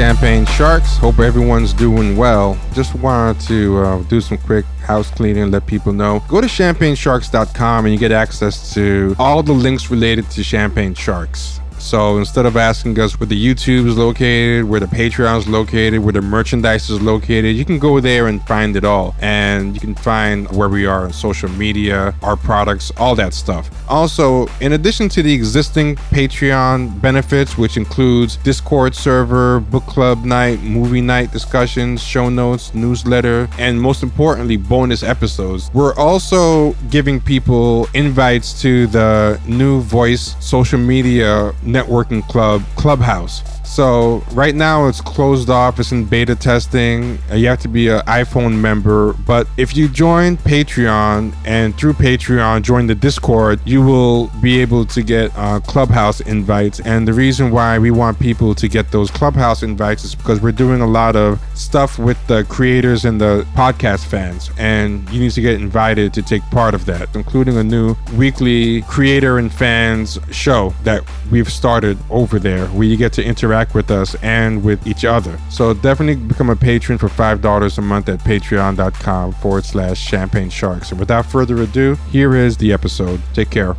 Champagne Sharks? Hope everyone's doing well. Just wanted to uh, do some quick house cleaning, let people know. Go to champagnesharks.com and you get access to all the links related to Champagne Sharks. So instead of asking us where the YouTube is located, where the Patreon is located, where the merchandise is located, you can go there and find it all. And you can find where we are on social media, our products, all that stuff. Also, in addition to the existing Patreon benefits, which includes Discord server, book club night, movie night discussions, show notes, newsletter, and most importantly, bonus episodes, we're also giving people invites to the new voice social media networking club, Clubhouse. So right now it's closed off. It's in beta testing. Uh, You have to be an iPhone member. But if you join Patreon and through Patreon join the Discord, you will be able to get uh, Clubhouse invites. And the reason why we want people to get those Clubhouse invites is because we're doing a lot of stuff with the creators and the podcast fans, and you need to get invited to take part of that, including a new weekly creator and fans show that we've started over there where you get to interact with us and with each other. So definitely become a patron for $5 a month at patreon.com forward slash champagne sharks. And without further ado, here is the episode. Take care.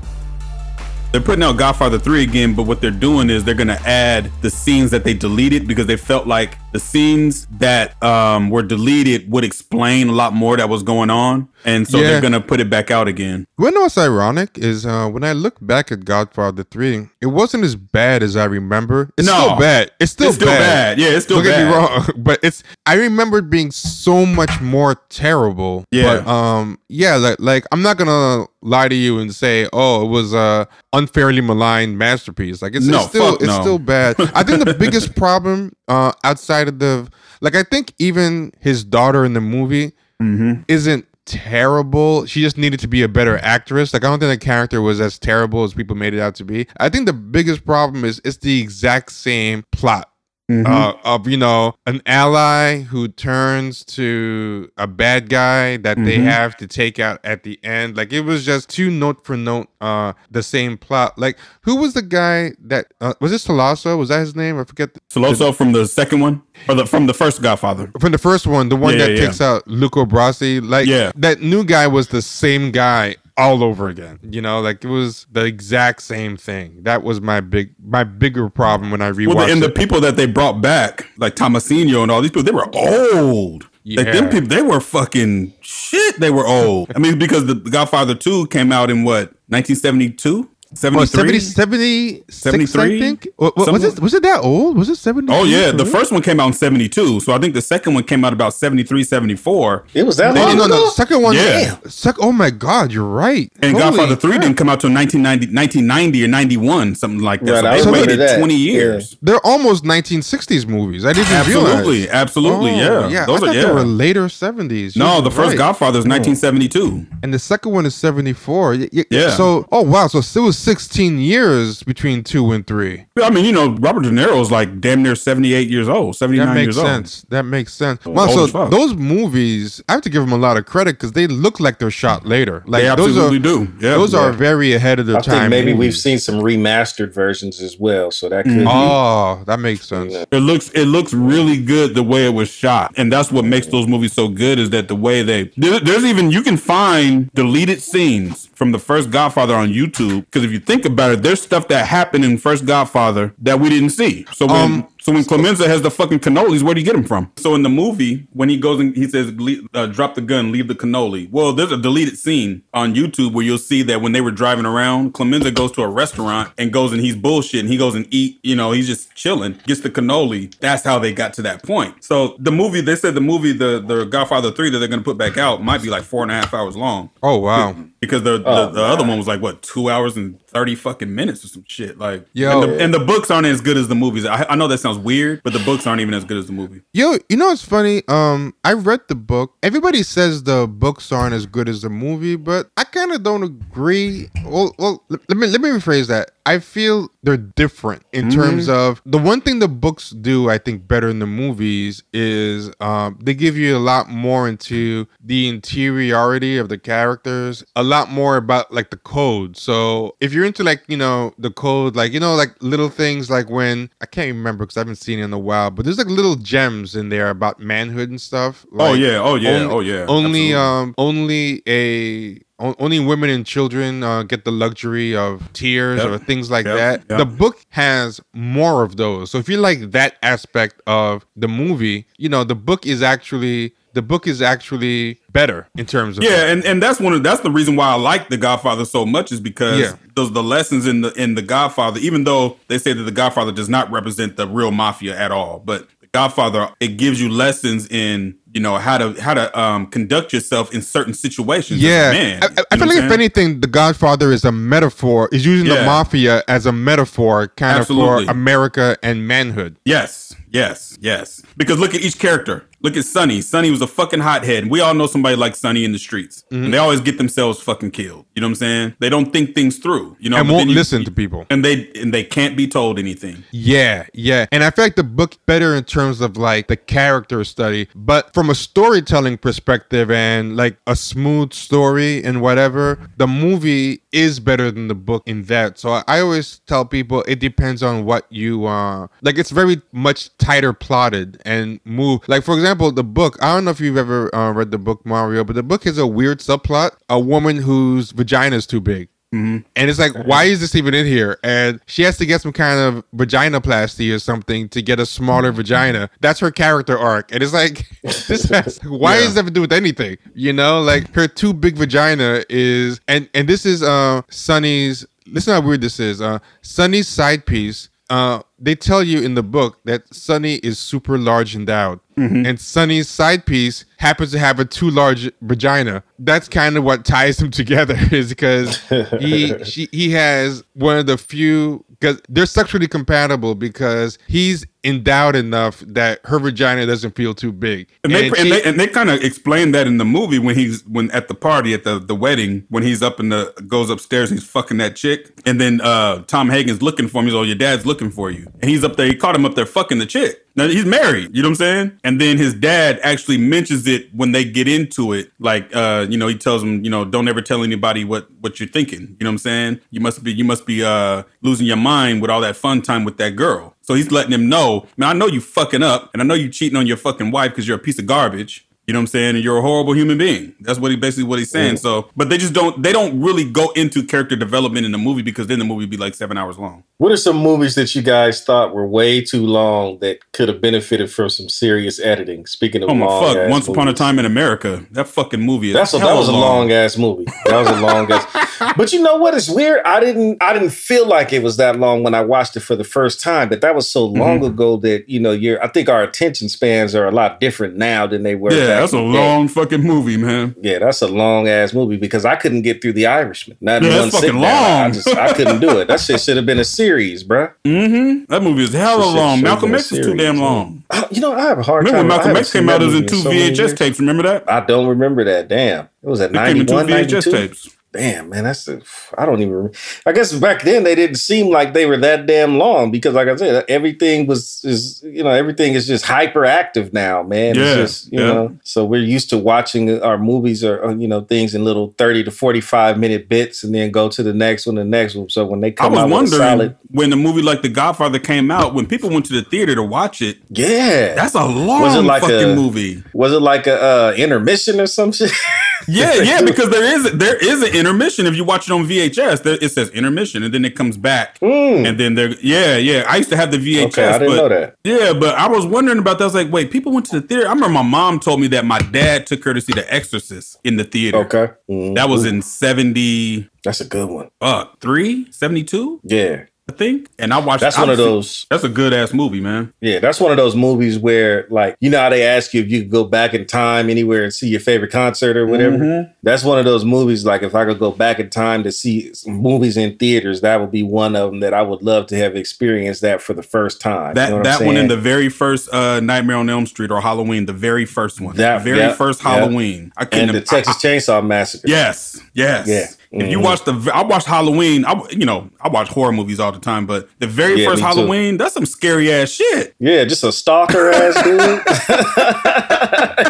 They're putting out Godfather 3 again, but what they're doing is they're going to add the scenes that they deleted because they felt like the scenes that um, were deleted would explain a lot more that was going on. And so Yeah. they're going to put it back out again. You know what's ironic is uh, when I look back at Godfather 3, it wasn't as bad as I remember. It's No. still bad. It's still, It's still bad. Yeah, it's still Don't get me wrong, but it's I remember it being so much more terrible. Yeah. But um yeah, like like I'm not gonna lie to you and say, oh, it was a unfairly maligned masterpiece. Like it's, No, it's still it's still bad. I think the biggest problem uh outside of the like I think even his daughter in the movie Mm-hmm. isn't terrible. She just needed to be a better actress. Like I don't think the character was as terrible as people made it out to be. I think the biggest problem is it's the exact same plot. Mm-hmm. Uh, of you know an ally who turns to a bad guy that they Mhm. have to take out at the end like it was just two note for note uh the same plot like who was the guy that uh, was this Sollozzo was that his name I forget the, Sollozzo from the second one or the from the first Godfather. from the first one, the one Yeah, that yeah, takes out Luca Brasi, like Yeah. that new guy was the same guy all over again. You know, like it was the exact same thing. That was my big, my bigger problem when I rewatched Well, the, and the people that they brought back, like Tommasino and all these people, they were old. Like them people, they were fucking shit. They were old. I mean, because the Godfather 2 came out in what, 1972? Oh, 73? 70, 76, 73? I think. Wa- wa- Was, Something- it was it that old? Was it 70? Oh, yeah. The first one came out in 72. So I think the second one came out about 73, 74. It was that No, long no, no. ago? The second one. Yeah. Sec- oh my God, you're right. And Holy Godfather 3 crap. didn't come out till 1990, 1990 or 91, something like that. Right, I so they remember waited that. 20 Yeah. years. They're almost 1960s movies. I didn't even Absolutely. realize. Absolutely. Oh, yeah. yeah. Those I are, thought yeah. they were later 70s. no, You're the first right. Godfather is hmm. 1972. and the second one is 74 Y- y- Yeah. so oh wow so it was 16 years between two and three I mean, you know, Robert De Niro is like damn near 78 years old, 79 that makes years old. sense that makes sense Old wow as so those movies i have to give them a lot of credit because they look like they're shot later like They those are do. Yeah. those are very ahead of their I time think maybe we've seen some remastered versions as well, so that could Mm-hmm. be. oh that makes sense Yeah. It looks it looks really good the way it was shot, and that's what makes those movies so good. Is that the way they there's even you can find deleted scenes from the first Godfather on YouTube because if you think about it, there's stuff that happened in first Godfather that we didn't see. So when Um, so when Clemenza has the fucking cannolis, where do you get them from? So in the movie, when he goes and he says, uh, "Drop the gun, leave the cannoli." Well, there's a deleted scene on YouTube where you'll see that when they were driving around, Clemenza goes to a restaurant and goes and he's bullshit and he goes and eat. You know, he's just chilling, gets the cannoli. That's how they got to that point. So the movie, they said the movie, the the Godfather three that they're gonna put back out might be like four and a half hours long oh wow because the the, Oh, the other one was like what two hours and thirty fucking minutes or some shit. Like, Yo. and the, and the books aren't as good as the movies. I, I know that sounds weird, but the books aren't even as good as the movie. Yo, you know what's funny? Um, I read the book. Everybody says the books aren't as good as the movie, but I kind of don't agree. Well, well, let let me let me rephrase that. I feel they're different in Mm-hmm. terms of the one thing the books do, I think, better than the movies is um, they give you a lot more into the interiority of the characters, a lot more about like the code. So if you're into like you know the code, like you know like little things like when I can't remember because I haven't seen it in a while, but there's like little gems in there about manhood and stuff. like, oh yeah, oh yeah, only- oh yeah. only Absolutely. um only a only women and children uh, get the luxury of tears Yep. or things like Yep. that. Yep. The book has more of those. So if you like that aspect of the movie, you know the book is actually the book is actually better in terms of Yeah, and, and that's one of that's the reason why I like The Godfather so much is because Yeah. those the lessons in the in The Godfather, even though they say that The Godfather does not represent the real mafia at all, but The Godfather it gives you lessons in you know how to how to um conduct yourself in certain situations. as a Yeah, man, I, I- I feel like if anything, The Godfather is a metaphor. Is using the mafia as a metaphor, kind Absolutely. of for America and manhood. Yes, yes, yes. Because look at each character. Look at Sonny. Sonny was a fucking hothead. We all know somebody like Sonny in the streets. Mm-hmm. And they always get themselves fucking killed. You know what I'm saying? They don't think things through. You know, and won't you- listen to people. And they and they can't be told anything. Yeah, yeah. And I feel like the book better in terms of like the character study, but from a storytelling perspective and like a smooth story and whatever, the movie is better than the book in that. So I, I always tell people it depends on what you uh like it's very much tighter plotted and move. Like for example, the book, I don't know if you've ever uh, read the book Mario, but the book has a weird subplot, a woman whose vagina is too big. And it's like, why is this even in here? And she has to get some kind of vaginoplasty or something to get a smaller vagina. That's her character arc. And it's like, this has, why Yeah. does that have to do with anything? You know, like her too big vagina is, and and this is uh Sonny's. Listen how weird this is. Uh, Sonny's side piece. Uh, they tell you in the book that Sonny is super large endowed, and Sonny's side piece happens to have a too large vagina. That's kind of what ties them together, is because he she he has one of the few because they're sexually compatible because he's endowed enough that her vagina doesn't feel too big. And they And and she- they, and they kind of explain that in the movie when he's when at the party at the the wedding when he's up in the goes upstairs and he's fucking that chick and then uh Tom Hagen's looking for him. He's oh your dad's looking for you and he's up there. He caught him up there fucking the chick. Now he's married. You know what I'm saying? And then his dad actually mentions it when they get into it. Like uh you know he tells him you know don't ever tell anybody what what you're thinking. You know what I'm saying? You must be you must be uh losing your mind with all that fun time with that girl. So he's letting him know, man, I know you fucking up, and I know you cheating on your fucking wife because you're a piece of garbage. You know what I'm saying? And you're a horrible human being. That's what he basically what he's saying. So, but they just don't they don't really go into character development in the movie because then the movie would be like seven hours long. What are some movies that you guys thought were way too long that could have benefited from some serious editing? Speaking of Oh my long fuck! Once upon a time in America, that fucking movie is That's a, that was a long ass movie. That was a long ass. But you know what? It's weird? I didn't I didn't feel like it was that long when I watched it for the first time. But that was so long Mm-hmm. ago that you know you're. I think our attention spans are a lot different now than they were. Yeah, that's a long fucking movie, man. Yeah, that's a long ass movie because I couldn't get through The Irishman. Not Yeah, one that's fucking down. I- just I couldn't do it. That shit should have been a series, bruh. Mm-hmm. That movie is hella Shit long. Malcolm X is too damn long. You know, I have a hard Remember when time. I Malcolm X came out? It was in two so VHS tapes. Remember that? I don't remember that. Damn, it was at It came in two 91, VHS 92? tapes. Damn, man, that's the. I don't even. Remember. I guess back then they didn't seem like they were that damn long because, like I said, everything was is you know everything is just hyperactive now, man. Yeah, it's just, you yeah. know. So we're used to watching our movies or, you know things in little thirty to forty five minute bits, and then go to the next one, the next one. So when they I was out with a wondering solid, when a movie like The Godfather came out, when people went to the theater to watch it, yeah, that's a long Was it like fucking a- movie. was it like a uh, intermission or some shit? Yeah, yeah, because there is there is an intermission if you watch it on VHS. There, it says intermission, and then it comes back, Mm. and then there. Yeah, yeah. I used to have the VHS. Okay, I didn't but, know that. Yeah, but I was wondering about that. I was like, wait, people went to the theater. I remember my mom told me that my dad took her to see The Exorcist in the theater. Okay, Mm. That was in 70, that's a good one. uh, 3, 72, Yeah, I think. And I watched that's one of those. That's a good ass movie, man. Yeah, that's one of those movies where, like, you know how they ask you if you could go back in time anywhere and see your favorite concert or whatever. Mm-hmm. That's one of those movies. Like, if I could go back in time to see some movies in theaters, that would be one of them that I would love to have experienced that for the first time. That You know what I'm that one in the very first uh, Nightmare on Elm Street or Halloween, the very first one, That- the very yeah, first yeah. Halloween. I couldn't. and the Texas Chainsaw Massacre. yes, yes, Yeah. If you mm-hmm. watch the, I watched Halloween. I you know I watch horror movies all the time, but the very Yeah, first me too. Halloween, that's some scary ass shit. Yeah, just a stalker ass dude.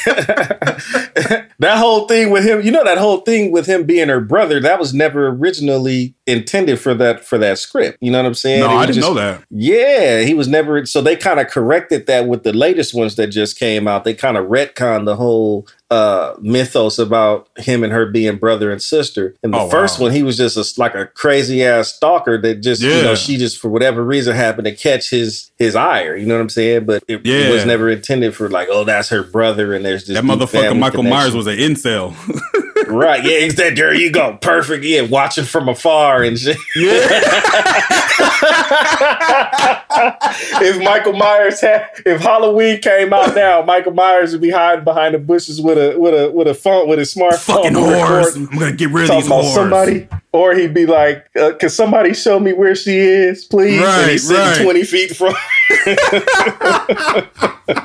that whole thing with him, you know, that whole thing with him being her brother, that was never originally intended for that for that script. You know what I'm saying? No, I didn't just- know that. Yeah, he was never. So they kind of corrected that with the latest ones that just came out. They kind of retconned the whole uh mythos about him and her being brother and sister. And the Oh, first wow. one, he was just a, like a crazy ass stalker that just you know she just for whatever reason happened to catch his his ire. You know what I'm saying? But it, it was never intended for like oh that's her brother and there's this That motherfucker Michael Myers was an incel. right. Yeah, it's that there you go, perfect. Yeah, watching from afar and shit. if Michael Myers had, if Halloween came out now, Michael Myers would be hiding behind the bushes with a with a with a phone with his smartphone, Fucking whores. recording, I'm gonna get rid of talking these about whores. somebody, or he'd be like, uh, "Can somebody show me where she is, please?" and he's sitting right. twenty feet from.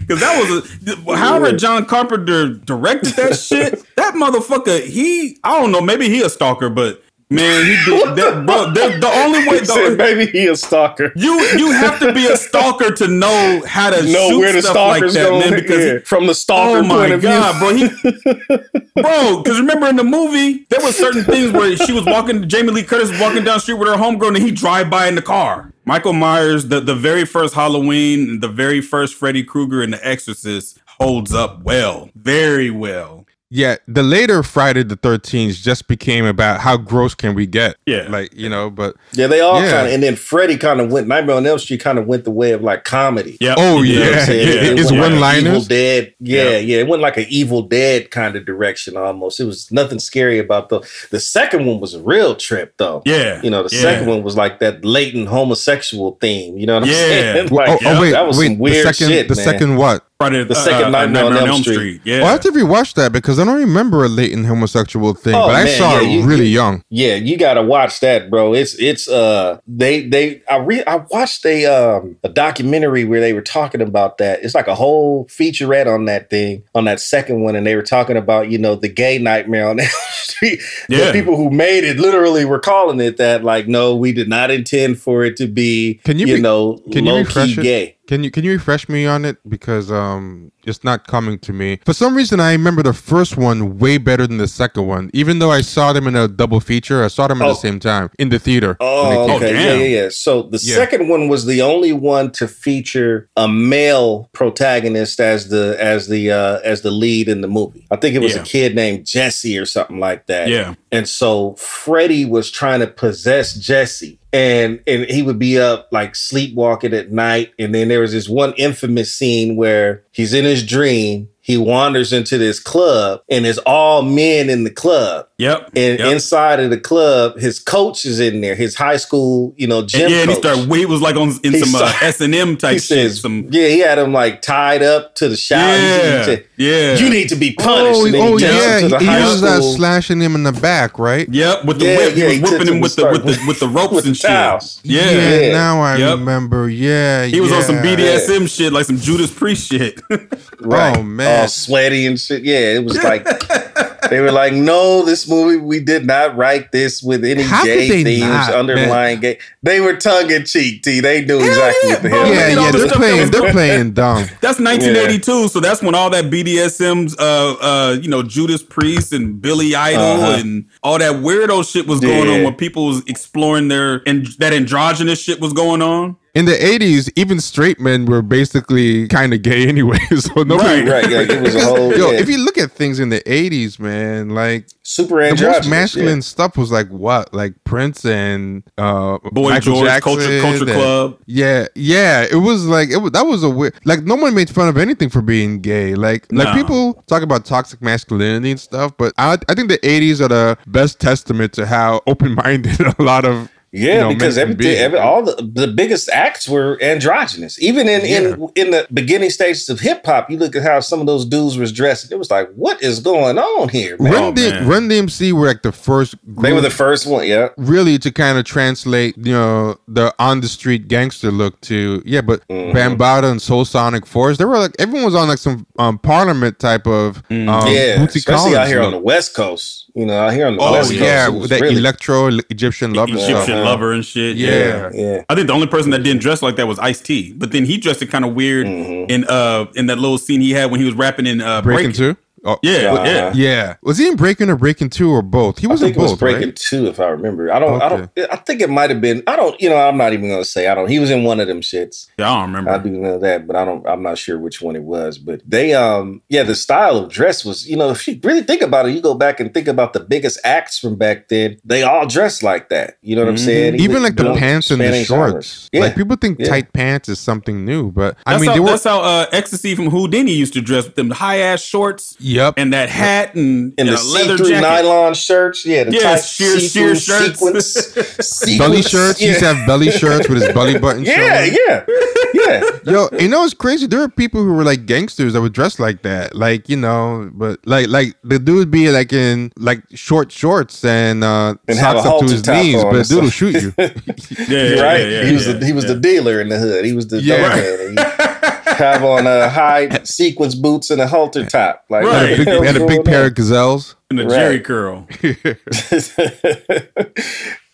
Because that was a however John Carpenter directed that shit. That motherfucker, he I don't know, maybe he a stalker, but man, he did that bro. The, the only way the, "Maybe he a stalker." you you have to be a stalker to know how to Know shoot where the stuff like that, going man. Because yeah, from the stalker Oh point my of view. god, bro! He, bro, because remember in the movie there was certain things where she was walking, Jamie Lee Curtis was walking down the street with her homegirl, and he drive by in the car. Michael Myers, the the very first Halloween, the very first Freddy Krueger and The Exorcist holds up well, very well. Yeah, the later Friday the Thirteenth just became about how gross can we get. Yeah. like you know, but Yeah, they all Yeah. kind of, and then Freddy kind of went. Nightmare on Elm Street kind of went the way of like comedy. Yep. Oh, he did. You know I'm Yeah, saying? yeah. It His went like one-liners? Evil Dead. Yeah, Yeah. yeah. It went like an Evil Dead kind of direction almost. It was nothing scary about the. The second one was a real trip though. Yeah. You know, the Yeah. second one was like that latent homosexual theme. You know what I'm Yeah. saying? oh, like, oh, yeah, wait, that was wait, some weird the second, shit, the man. second what? Friday, The second Nightmare on Elm Street. Yeah. Well, I have to rewatch that because I don't remember a latent homosexual thing, Oh, but I man, saw yeah, it you- really young. Yeah, you gotta watch that, bro. It's it's uh they they I re I watched a um a documentary where they were talking about that. It's like a whole featurette on that thing, on that second one, and they were talking about, you know, the gay nightmare on Elm Street. Yeah. The people who made it literally were calling it that, like, no, we did not intend for it to be Can you you re- know can you low refresh key it? gay. Can you can you refresh me on it because um it's not coming to me. For some reason, I remember the first one way better than the second one, even though I saw them in a double feature. I saw them at Oh. the same time in the theater. Oh, they came. okay. yeah, yeah, yeah. So the Yeah. second one was the only one to feature a male protagonist as the as the uh as the lead in the movie. I think it was Yeah. a kid named Jesse or something like that. Yeah. And so Freddy was trying to possess Jesse. And and he would be up like sleepwalking at night. And then there was this one infamous scene where he's in his dream. He wanders into this club and it's all men in the club. Yep. And yep. inside of the club, his coach is in there, his high school, you know, gym And yeah, and he coach. started. He was like on in He some uh, started- S and M type he shit. says, Some yeah, he had him like tied up to the shower. He yeah, said, yeah. You need to be punished. Oh, and then he oh yeah, to the he, he high was uh, slashing him in the back, right? Yep, with the Yeah, whip, yeah, he he was took whipping him him to with the with the with- with the ropes with the and shit. towels. Yeah, Yeah. now I Yep. remember. Yeah, he was on some yeah. BDSM shit, like some Judas Priest shit. Right. Oh, man. All sweaty and shit. Yeah, it was like they were like, no, this movie we did not write this with any How could gay they themes, not, underlying gay. They were tongue in cheek. T. They knew exactly yeah, what the bro. hell. Yeah, Look at all yeah, they're playing. They're playing dumb. That's 1982, so that's when all that BDSM's, uh, uh, you know, Judas Priest and Billy Idol Uh-huh. and all that weirdo shit was going on when people was exploring their and that androgynous shit was going on. In the '80s, even straight men were basically kind of gay anyway. So nobody. Right, Right, yeah, it was a whole Yo, yeah, if you look at things in the '80s, man, like super the most masculine yeah. stuff was like what, like Prince and uh, Boy Michael George, Jackson Culture Culture and- Club. Yeah, yeah, it was like it was, that was a weird. Like no one made fun of anything for being gay. Like like people talk about toxic masculinity and stuff, but I I think the '80s are the best testament to how open minded a lot of Yeah, you know, because everything, every, all the the biggest acts were androgynous. Even in in in the beginning stages of hip hop, you look at how some of those dudes was dressed. It was like, what is going on here, man? Run, Oh, D- man. Run DMC were like the first group They were the first one. Yeah, really to kind of translate, you know, the on the street gangster look to yeah, but Mm-hmm. Bambaataa and Soul Sonic Force, they were like everyone was on like some um Parliament type of um, Mm. yeah. Bootsy Especially out Collins here on the West Coast. You know, out here on the Oh, West Coast, yeah, with that really- electro Egyptian lover Egyptian stuff. lover and shit. Yeah. yeah. I think the only person that didn't dress like that was Ice T. But then he dressed it kind of weird Mm-hmm. in uh in that little scene he had when he was rapping in uh Breaking Breaking. two. Oh, Yeah, Uh-huh. yeah. yeah. Was he in Breaking or Breaking Two or both? He I was in think it was both, breaking right? two, if I remember. I don't. I don't. I think it might have been. I don't. You know, I'm not even gonna say. I don't. He was in one of them shits. Yeah, I don't remember. I do know that, but I don't. I'm not sure which one it was. But they, um, yeah, the style of dress was. You know, if you really think about it, you go back and think about the biggest acts from back then. They all dressed like that. You know what I'm Mhm. saying? Even like the pants and the shorts. Yeah. Like people think Yeah. tight pants is something new, but I that's mean how, they were. that's how uh, Ecstasy from Whodini used to dress with them high ass shorts Yep. and that hat and, and and the a leather see-through jacket. nylon shirts, yeah, the Yeah, tight sheer- see-through sheer shirts. sequence, belly sequence, shirts. He Yeah, used to have belly shirts with his belly button yeah, showing. yeah, yeah. Yo, you know it's crazy. There are people who were like gangsters that would dress like that, like you know, but like like the dude would be like in like short shorts and uh And have a socks up to halter his top knees, on but or the dude will something. shoot you. Yeah, You're yeah, right. yeah, he was yeah, the he was yeah. the dealer in the hood. He was the Yeah. Dope man. And he have on a high sequence boots and a halter top. Like Right. Had a big, had a big was pair of gazelles. and a Right. Jheri curl.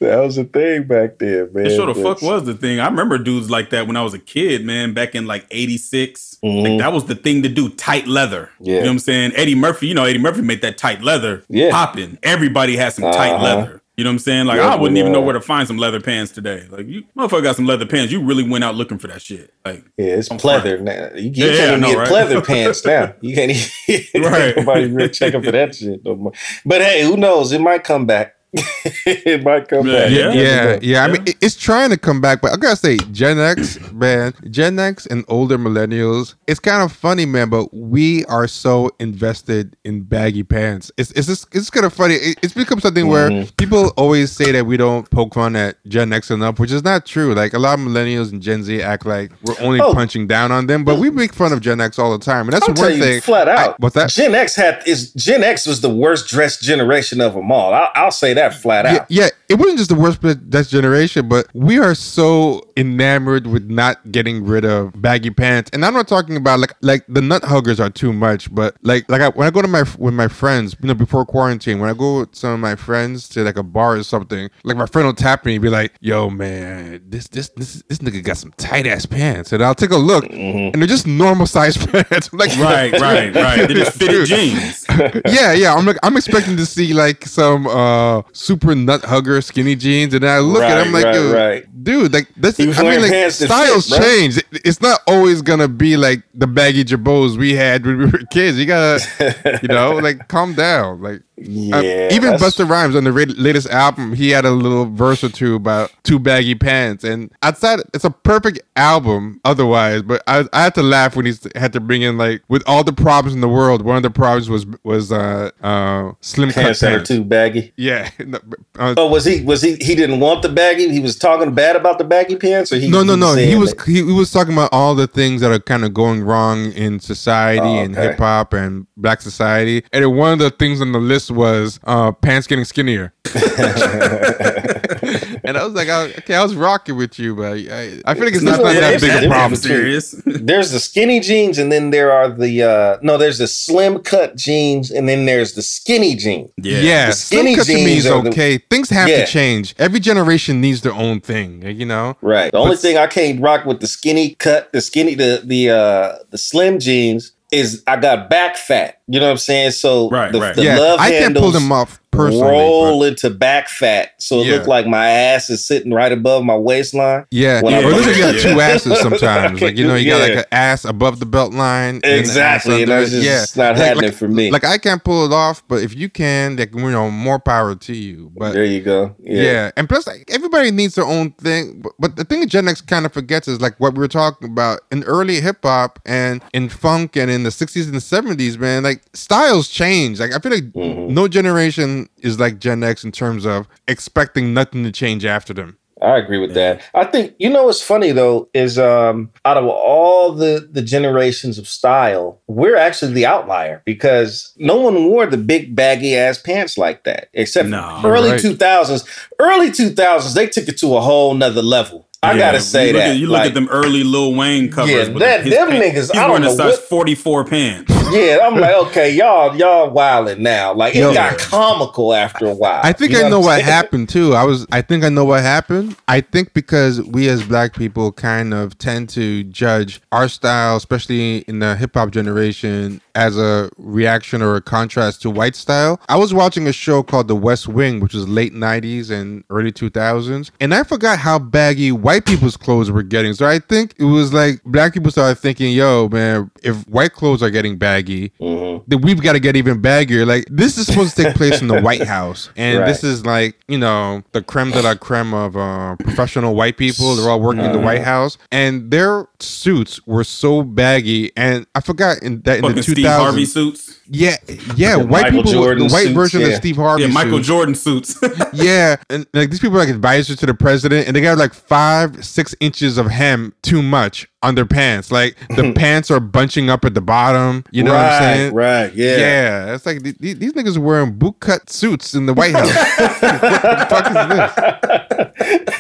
that was a thing back then, man. It sure the fuck was the thing. I remember dudes like that when I was a kid, man, back in like 86. Mhm. Like that was the thing to do, tight leather. Yeah. You know what I'm saying? Eddie Murphy, you know, Eddie Murphy made that tight leather Yeah. popping. Everybody has some tight Uh-huh. leather. You know what I'm saying? Like Yeah, I wouldn't even know where to find some leather pants today. Like you motherfucker got some leather pants. You really went out looking for that shit. Like Yeah, it's pleather now. You, you Yeah, can't even know, get right? pleather pants now. You can't even Right. nobody really checking for that shit no more. But hey, who knows? It might come back. it might come Yeah, back. yeah. You Yeah, yeah. I mean, it's trying to come back, but I gotta say, Gen X, man, Gen X and older millennials, it's kind of funny, man. But we are so invested in baggy pants. It's it's just it's kind of funny. It's become something where Mhm. people always say that we don't poke fun at Gen X enough, which is not true. Like a lot of millennials and Gen Z act like we're only Oh. punching down on them, but we make fun of Gen X all the time, and that's I'll one tell you thing. flat I- out. what's that? Gen X had is Gen X was the worst dressed generation of them all. I'll, I'll say that flat Yeah, out. yeah, it wasn't just the worst of that generation, but we are so enamored with not getting rid of baggy pants. And I'm not talking about like like the nut huggers are too much, but like like I, when I go to my with my friends, you know, before quarantine, when I go with some of my friends to like a bar or something, like my friend will tap me and be like, "Yo, man, this this this this nigga got some tight ass pants," and I'll take a look, and they're just normal size pants. I'm like, right, right, right. They just fitted jeans. yeah, yeah. I'm like, I'm expecting to see like some uh super nut hugger skinny jeans, and I look at it, I'm like, right, right. Dude, like that's I mean, like styles change. It- It's not always gonna be like the baggy jabos we had when we were kids. You gotta, you know, like calm down. Like Yeah, even Busta Rhymes on the ra- latest album, he had a little verse or two about two baggy pants, and outside, it's a perfect album. Otherwise, but I, I had to laugh when he had to bring in like with all the problems in the world. One of the problems was was uh uh slim pants that are too baggy. Yeah, no, uh, Oh, was he? Was he? He didn't want the baggy. He was talking bad about the baggy pants, or he? no, no, no. He was that- he, he was talking about all the things that are kind of going wrong in society Oh, and okay. hip hop and black society. And one of the things on the list was uh, pants getting skinnier. and I was like, I, okay, I was rocking with you, but I, I feel like it's not, No, not it big a problem. serious. There's the skinny jeans, and then there are the uh no. There's the slim cut jeans, and then there's the skinny jeans. Yeah. Yeah, The slim skinny cut to me jeans is are the- okay. Things have Yeah. to change. Every generation needs their own thing, you know. Right. The only But- thing I can't rock with the skinny cut, the skinny, the the uh the slim jeans is I got back fat. You know what I'm saying? So Right, the, right. the yeah, love I can't pull them off personally. but- roll into back fat, so it Yeah. looked like my ass is sitting right above my waistline. Yeah, When or I- it looks like you got two asses sometimes. Like you know, you got like an ass above the belt line. and then an ass Exactly, and under that's just yeah, not Like- happening like- for me. Like I can't pull it off, but if you can, like you know, more power to you. But there you go. yeah. Yeah. and plus, like everybody needs their own thing. But, but the thing Gen X kind of forgets is like what we were talking about in early hip hop and in funk and in the '60s and '70s. Man, like styles change. Like I feel like Mhm. no generation is like Gen X in terms of expecting nothing to change after them. I agree with that. I think you know what's funny though is um out of all the the generations of style, we're actually the outlier because no one wore the big baggy ass pants like that except No. early Right. two thousands. Early two thousands, they took it to a whole nother level. I Yeah, gotta say you look that. At, you look Like, at them early Lil Wayne covers. Yeah, with that- his them pants. niggas, He's I don't wearing a know size what- 44 pants. Yeah, I'm like, okay, y'all, y'all wilding now. Like it Yo. got comical after a while. I think You I know I'm what saying? happened too. I was I think I know what happened. I think because we as black people kind of tend to judge our style, especially in the hip hop generation, as a reaction or a contrast to white style. I was watching a show called The West Wing, which was late 90s and early 2000s, and I forgot how baggy white people's clothes were getting. So I think it was like black people started thinking, yo, man, if white clothes are getting baggy, Mhm. then we've got to get even baggier. Like this is supposed to take place in the White House, and Right. this is like you know the creme de la creme of uh, professional white people. They're all working in the White House, and their suits were so baggy. And I forgot in that in Fucking the two Steve Harvey suits. Yeah, yeah, white Michael people, Jordan the white suits, version yeah. of Steve Harvey. Yeah, Michael suits. Jordan suits. Yeah, and like these people are like advisors to the president, and they got like five, six inches of hem too much on their pants. Like the pants are bunching up at the bottom. You know right, what I'm saying? Right, yeah. Yeah, it's like th- th- these niggas are wearing bootcut suits in the White House. what the fuck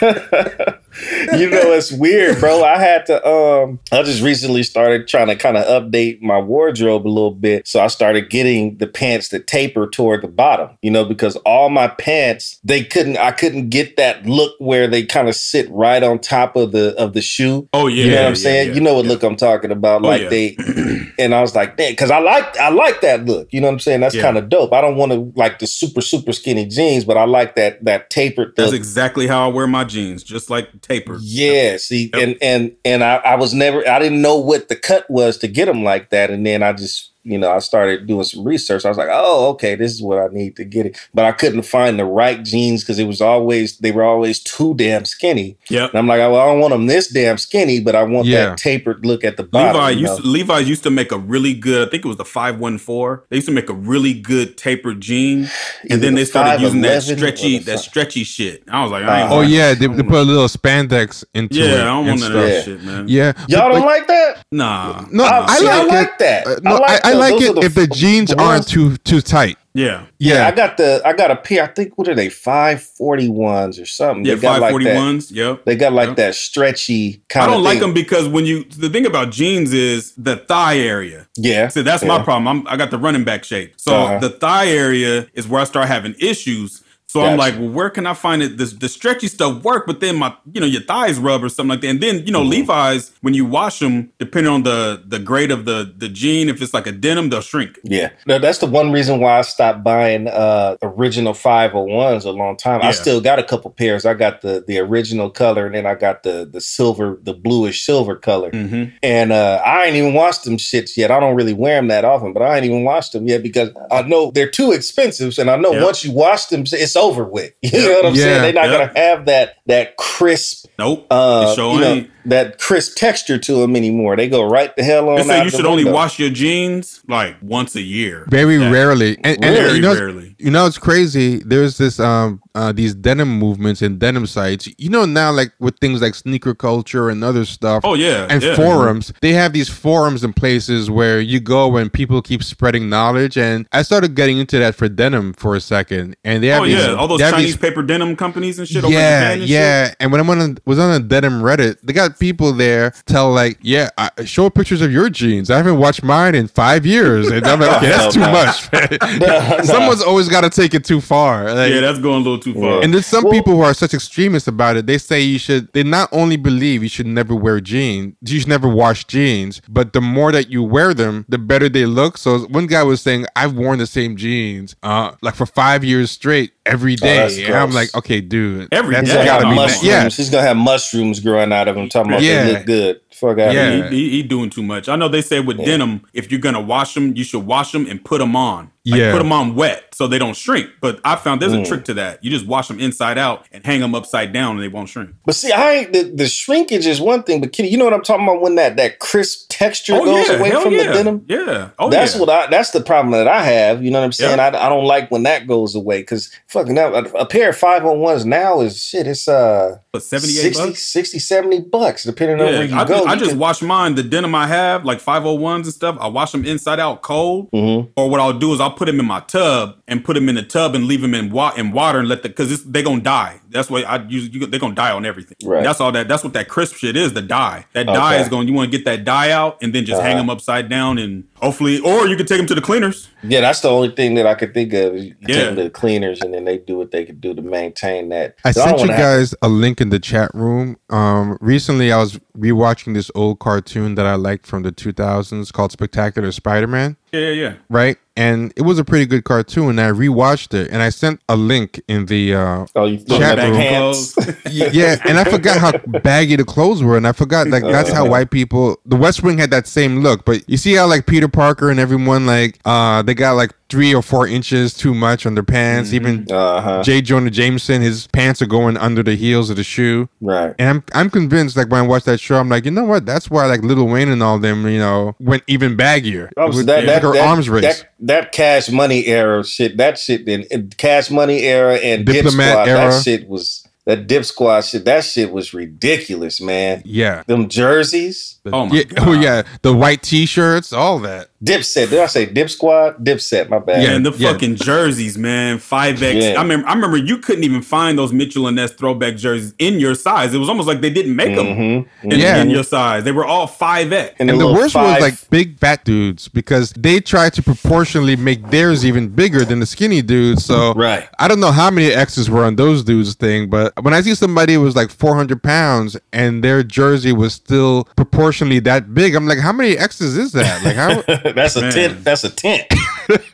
is this? you know it's weird, bro. I had to um I just recently started trying to kind of update my wardrobe a little bit. So I started getting the pants that taper toward the bottom, you know, because all my pants, they couldn't I couldn't get that look where they kind of sit right on top of the of the shoe. oh yeah, You know what I'm saying? yeah, you know what yeah. look I'm talking about. Oh, like yeah. they and I was like, damn, because I like I like that look. You know what I'm saying? That's Yeah. kind of dope. I don't want to like the super, super skinny jeans, but I like that that tapered That's look. exactly how I wear my jeans, just like tapered. Yeah, see, Yep. and and and I, I was never, I didn't know what the cut was to get them like that, and then I just, you know, I started doing some research. I was like, oh, okay, this is what I need to get it, but I couldn't find the right jeans because it was always they were always too damn skinny, Yep. and I'm like, well, I don't want them this damn skinny, but I want Yeah. that tapered look at the bottom. Levi you used to, Levi used to make a really good. I think it was the five one four. They used to make a really good tapered jean, Either and then the they started using that stretchy that fi- stretchy shit. I was like, I ain't Uh, Oh yeah, they, they put a little spandex into yeah, it. I don't and want that stuff. shit, man. Yeah, Y'all but, don't like that? Nah, No, I- I see, like I like that. Uh, no, I like I, I like it the if the f- jeans the aren't too too tight. yeah, Yeah, Yeah, I got the I got a pair. I think what are they five forty ones or something? yeah, they got like forty ones. Yep. They got like Yep. that stretchy kind of I don't like them because when you the thing about jeans is the thigh area. Yeah, See, that's yeah. my problem. I'm, I got the running back shape. So Uh-huh. the thigh area is where I start having issues. So I'm like, well, where can I find it? This the stretchy stuff work, but then my, you know, your thighs rub or something like that. And then, you know, Mm-hmm. Levi's when you wash them, depending on the the grade of the the jean, if it's like a denim, they'll shrink. Yeah, no, that's the one reason why I stopped buying uh original 501s a long time. I still got a couple pairs. I got the the original color and then I got the the silver, the bluish silver color. Mm-hmm. And uh I ain't even washed them shits yet. I don't really wear them that often, but I ain't even washed them yet because I know they're too expensive and I know Yep. once you wash them it's over with. You know what I'm Yeah. saying? They're not Yep. to have that that crisp Nope. uh sure you know, ain't. That crisp texture to them anymore. They go right the hell on They say out you should only wash your jeans like once a year. very Yeah. rarely. And, and Very you know, rarely. you know, it's crazy. There's this um uh these denim movements and denim sites. You know now, like with things like sneaker culture and other stuff. Oh yeah. and yeah. forums. They have these forums and places where you go and people keep spreading knowledge. And I started getting into that for denim for a second. And they have Oh these, yeah, all those Chinese these- paper denim companies and shit. over yeah, and yeah. shit. And when I'm on was on a denim Reddit, they got people there tell like, yeah, I, show pictures of your jeans. I haven't watched mine in five years, and I'm like, okay, that's too much. man. Someone's always got to take it too far. Like, Yeah, that's going a little too far. and there's some Well- people who are such extremists about it. They say you should. They not only believe you should never wear jeans, you should never wash jeans, but the more that you wear them, the better they look. So one guy was saying, I've worn the same jeans, uh, like for five years straight, every day, that's and I'm like, okay, dude, Every that's He's day. gonna have gotta be Yeah. mushrooms. yeah. He's gonna have mushrooms growing out of him. Talking about Yeah. they look good. Fuck out Yeah. of here. He, he, he doing too much. I know they say with denim, if you're gonna wash them, you should wash them and put them on. Like, Yeah. put them on wet so they don't shrink. But I found there's Mm. a trick to that. You just wash them inside out and hang them upside down, and they won't shrink. But see, I ain't the, the shrinkage is one thing, but Kitty, you know what I'm talking about when that that crisp texture goes away hell from yeah. the denim. Yeah. Oh that's yeah. what I. That's the problem that I have. You know what I'm saying? Yeah. I, I don't like when that goes away because fucking now, a, a pair of five on ones now is shit. It's uh But 78 60, bucks. 60, 70 bucks depending on where you I, go. just, I just can- wash mine. The denim I have, like 501s and stuff, I wash them inside out cold. Mhm. Or what I'll do is I'll put them in my tub and put them in the tub and leave them in, wa- in water and let the because they're gonna die. That's why I use you, they're gonna die on everything. Right. That's all that. That's what that crisp shit is. The dye. That dye is going. You want to get that dye out and then just hang Uh-huh. them upside down and hopefully, or you could take them to the cleaners. Yeah, that's the only thing that I could think of. You Yeah. take them to the cleaners and then they do what they could do to maintain that. I So don't sent you wanna have- guys a link in the chat room. Um, recently, I was rewatching this old cartoon that I liked from the 2000s called Spectacular Spider-Man. Yeah, yeah, yeah. Right, and it was a pretty good cartoon. And I rewatched it, and I sent a link in the uh, Oh, you Chat room. pants? Yeah, and I forgot how baggy the clothes were, and I forgot like that's how white people. The West Wing had that same look, but you see how like Peter Parker and everyone like uh they got like three or four inches too much on their pants. Even Uh huh. J. Jonah Jameson, his pants are going under the heels of the shoe. Right. And I'm I'm convinced like when I watched that show, I'm like, you know what? That's why like Little Wayne and all them, you know, went even baggier. Oh, so that, that, like that, arms race. That, that cash money era shit, that shit, then cash money era and dip Diplomat squad, era. that shit was that dip squad shit. That shit was ridiculous, man. yeah. Them jerseys, Oh my yeah, god. oh yeah, the white T-shirts, all that. Dip set. Did I say dip squad? Dip set, My bad. Yeah, and the Yeah. fucking jerseys, man. Five X. Yeah. I remember. I remember you couldn't even find those Mitchell and Ness throwback jerseys in your size. It was almost like they didn't make them Mhm. in, Yeah. in your size. They were all five X. And, And the the worst five, was like big fat dudes because they tried to proportionally make theirs even bigger than the skinny dudes. So Right. I don't know how many X's were on those dudes' thing, but when I see somebody who was like 400 pounds and their jersey was still proportionally that big, I'm like, how many X's is that? Like how? that's a tent. That's a tent.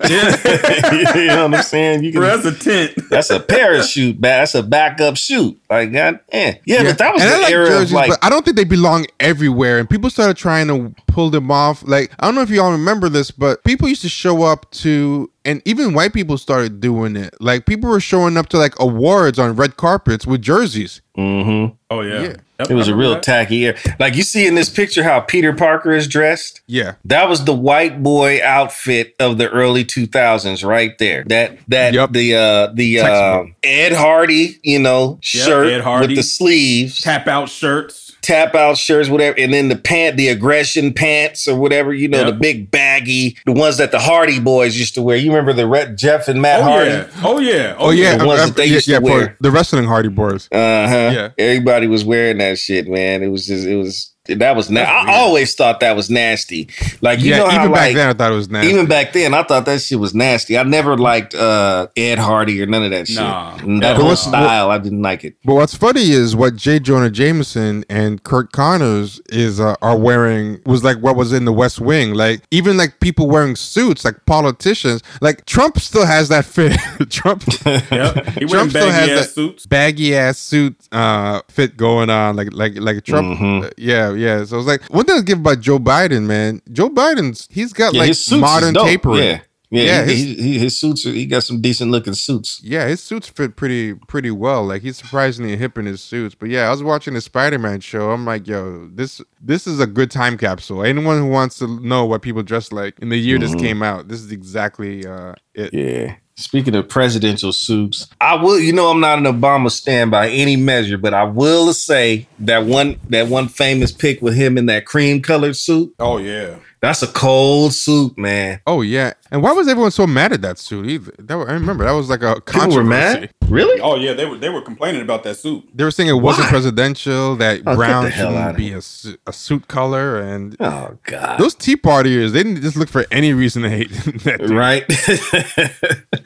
Yeah, you know what I'm saying? You can, Bro, that's a tent. that's a parachute. ba- That's a backup chute. Like God, yeah, yeah. But that was And I the like era jerseys, of like but I don't think they belong everywhere. And people started trying to pull them off. Like I don't know if y'all remember this, but people used to show up to, and even white people started doing it. Like people were showing up to like awards on red carpets with jerseys. Mhm. Oh yeah, Yeah. Yep, It was a real that. tacky era. Like you see in this picture how Peter Parker is dressed. Yeah, That was the white boy outfit of the early 2000s right there. That that Yup. the uh the uh, Ed Hardy, you know, Yep, shirt Ed Hardy. with the sleeves, tap, tap out shirts. Out shirts whatever and then the pant the aggression pants or whatever, you know, Yep. the big baggy, the ones that the Hardy boys used to wear. You remember the Red Jeff and Matt Oh Hardy? yeah. Oh yeah. Oh yeah, The ones uh, that they yeah, used to yeah, for wear. the wrestling Hardy Boys. Uh huh. Yeah. Everybody was wearing that shit, man. It was just, it was, that was, na- I always thought that was nasty. Like, you yeah, know how, even back like, then I thought it was nasty. even back then, I thought that shit was nasty. I never liked uh, Ed Hardy or none of that shit. Nah. That whole what's- style, I didn't like it. But what's funny is what J. Jonah Jameson and Curt Connors is uh, are wearing was like what was in the West Wing. Like even like people wearing suits, like politicians. Like Trump still has that fit. Trump, Yep. He Trump still has that suits. baggy ass suit uh, fit going on. Like like like Trump. Mhm. uh, yeah, yeah. So it's like one thing I give about Joe Biden, man. Joe Biden's he's got Yeah, like modern tapering. Yeah. Yeah, Yeah, he, his- he, his suits, are- he got some decent looking suits. Yeah, his suits fit pretty pretty well. Like he's surprisingly hip in his suits. But yeah, I was watching the Spider-Man show. I'm like, yo, this this is a good time capsule. Anyone who wants to know what people dress like in the year this came out, this is exactly uh, it. Yeah. Speaking of presidential suits, I will. You know, I'm not an Obama stand by any measure, but I will say that one that one famous pic with him in that cream colored suit. Oh yeah. That's a cold suit, man. Oh yeah, and why was everyone so mad at that suit? Either that was, I remember that was like a People controversy. were mad. Really? Oh yeah. They were they were complaining about that suit. They were saying it wasn't Why? presidential. That Oh, brown shouldn't be a, su- a suit color, and Oh God. those Tea Partiers they didn't just look for any reason to hate that. dude. right?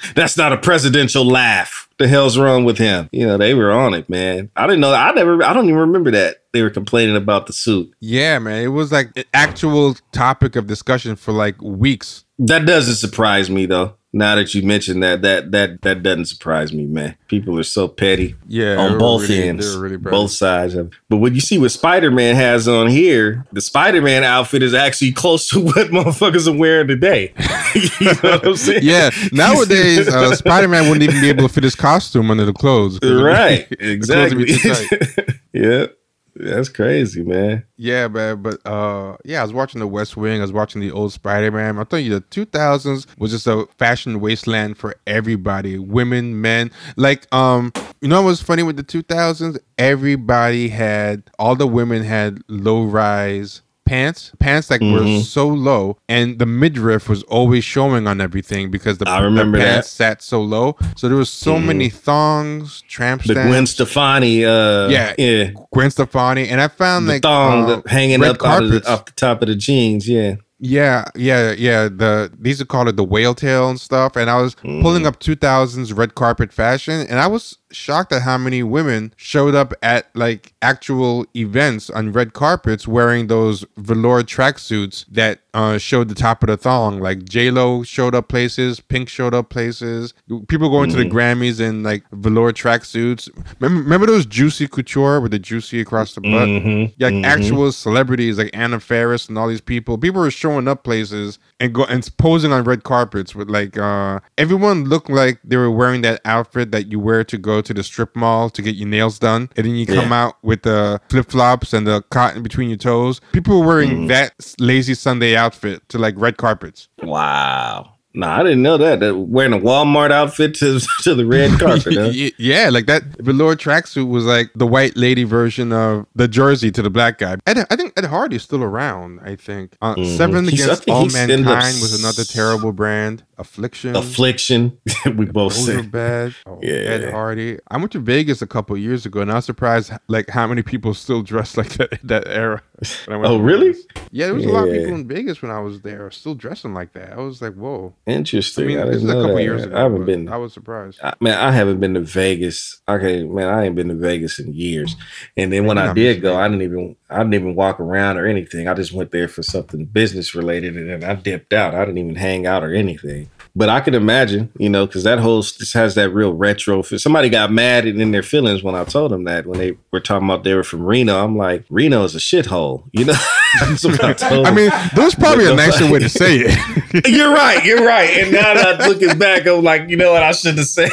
That's not a presidential laugh. The hell's wrong with him? You know, they were on it, man. I didn't know. I never. I don't even remember that they were complaining about the suit. Yeah, man. It was like an actual topic of discussion for like weeks. That doesn't surprise me though. Now that you mentioned that, that that that doesn't surprise me, man. People are so petty. Yeah, on both really- ends, really both sides of. But when you see what Spider Man has on here, the Spider Man outfit is actually close to what motherfuckers are wearing today. you know what I'm saying? Yeah, nowadays uh, Spider Man wouldn't even be able to fit his costume under the clothes. be- right, the clothes would exactly. be too tight. yeah, that's crazy, man. Yeah, man, but uh, yeah, I was watching The West Wing. I was watching the old Spider Man. I'm telling you, the 2000s was just a fashion wasteland for everybody, women, men. Like, um, you know what was funny with the 2000s? Everybody had, all the women had low rise pants, pants that were Mhm. so low, and the midriff was always showing on everything because the, I remember the that. pants sat so low. So there was so Mhm. many thongs, tramp The. Gwen Stefani, uh, Yeah. yeah, Gwen Stefani, and I found the like thong uh, hanging up out of the, off the top of the jeans, yeah. Yeah, yeah, yeah. The these are called it the whale tail and stuff. And I was pulling up 2000s red carpet fashion, and I was shocked at how many women showed up at like actual events on red carpets wearing those velour tracksuits that uh, showed the top of the thong. Like J Lo showed up places, Pink showed up places. People going to the Grammys in like velour tracksuits. Remember, remember those juicy couture with the juicy across the butt? Mhm, Yeah, like mhm. actual celebrities like Anna Faris and all these people. People were showing up places and go and posing on red carpets with like uh everyone looked like they were wearing that outfit that you wear to go to the strip mall to get your nails done. And then you come Yeah. out with the flip flops and the cotton between your toes. People were wearing Mm-hmm. that lazy Sunday outfit to like red carpets. Wow. No, I didn't know that. that wearing a Walmart outfit to to the red carpet. huh? Yeah, like that velour tracksuit was like the white lady version of the jersey to the black guy. Ed, I think Ed Hardy's still around. I think uh, Mhm. Seven He's- Against All Mankind was another terrible brand. Affliction. Affliction. we both Those said. bad. Oh, Yeah. Ed Hardy. I went to Vegas a couple years ago, and I was surprised like how many people still dress like that that era. When I went Oh, really? Vegas. Yeah, there was a lot of people in Vegas when I was there, still dressing like that. I was like, whoa. I Interesting. mean, I, this didn't is a couple that. years ago. I haven't been. I was surprised. I, man, I haven't been to Vegas. Okay, man, I ain't been to Vegas in years. And then when I did go. I didn't even I didn't even walk around or anything. I just went there for something business related, and then I dipped out. I didn't even hang out or anything. But I could imagine, you know, because that whole just has that real retro. feel. Somebody got mad and in their feelings when I told them that when they were talking about they were from Reno. I'm like, Reno is a shithole, you know. I I mean, there was probably a nicer way to say it. You're right. You're right. And now that I'm looking back, I'm like, you know what? I should have said.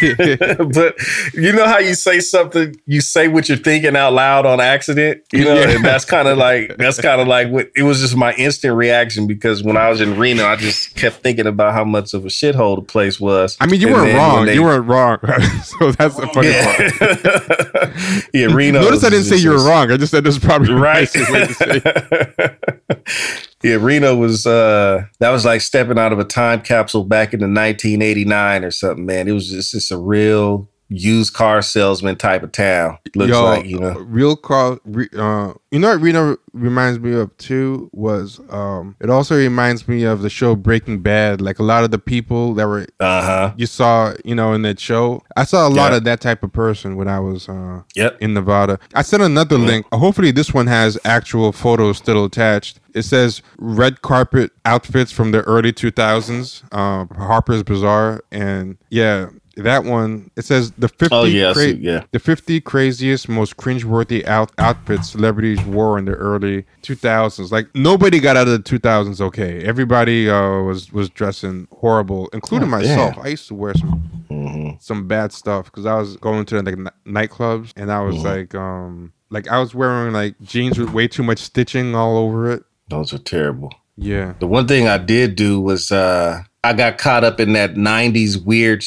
but you know how you say something, you say what you're thinking out loud on accident, you know, Yeah. and that's kind of like that's kind of like what it was just my instant reaction because when I was in Reno, I just kept thinking about how much of a shithole the place was. I mean, you weren't wrong. they- you weren't wrong. so that's the funny part. yeah. yeah, Reno. Notice I didn't say you were wrong. I just said this is probably right nicest way to say it. yeah reno was uh that was like stepping out of a time capsule back in the 1989 or something man it was just, just a real used car salesman type of town looks Yo, like you know real car. Uh, you know what Reno reminds me of too was um, it also reminds me of the show Breaking Bad. Like a lot of the people that were uh-huh you saw, you know, in that show. I saw a lot of that type of person when I was uh, yep in Nevada. I sent another link. Hopefully, this one has actual photos still attached. It says red carpet outfits from the early 2000s, uh, Harper's Bazaar, and yeah, that one. It says the 50 oh yeah cra- see, yeah the 50 craziest, most cringeworthy out- outfits celebrities wore in the early 2000s. Like nobody got out of the 2000s okay. Everybody uh, was was dressing horrible, including Oh, myself. I used to wear some Mhm. some bad stuff because I was going to like n- nightclubs and I was Mhm. like, um, like I was wearing like jeans with way too much stitching all over it. those are terrible Yeah. the one thing i did do was uh i got caught up in that 90s weird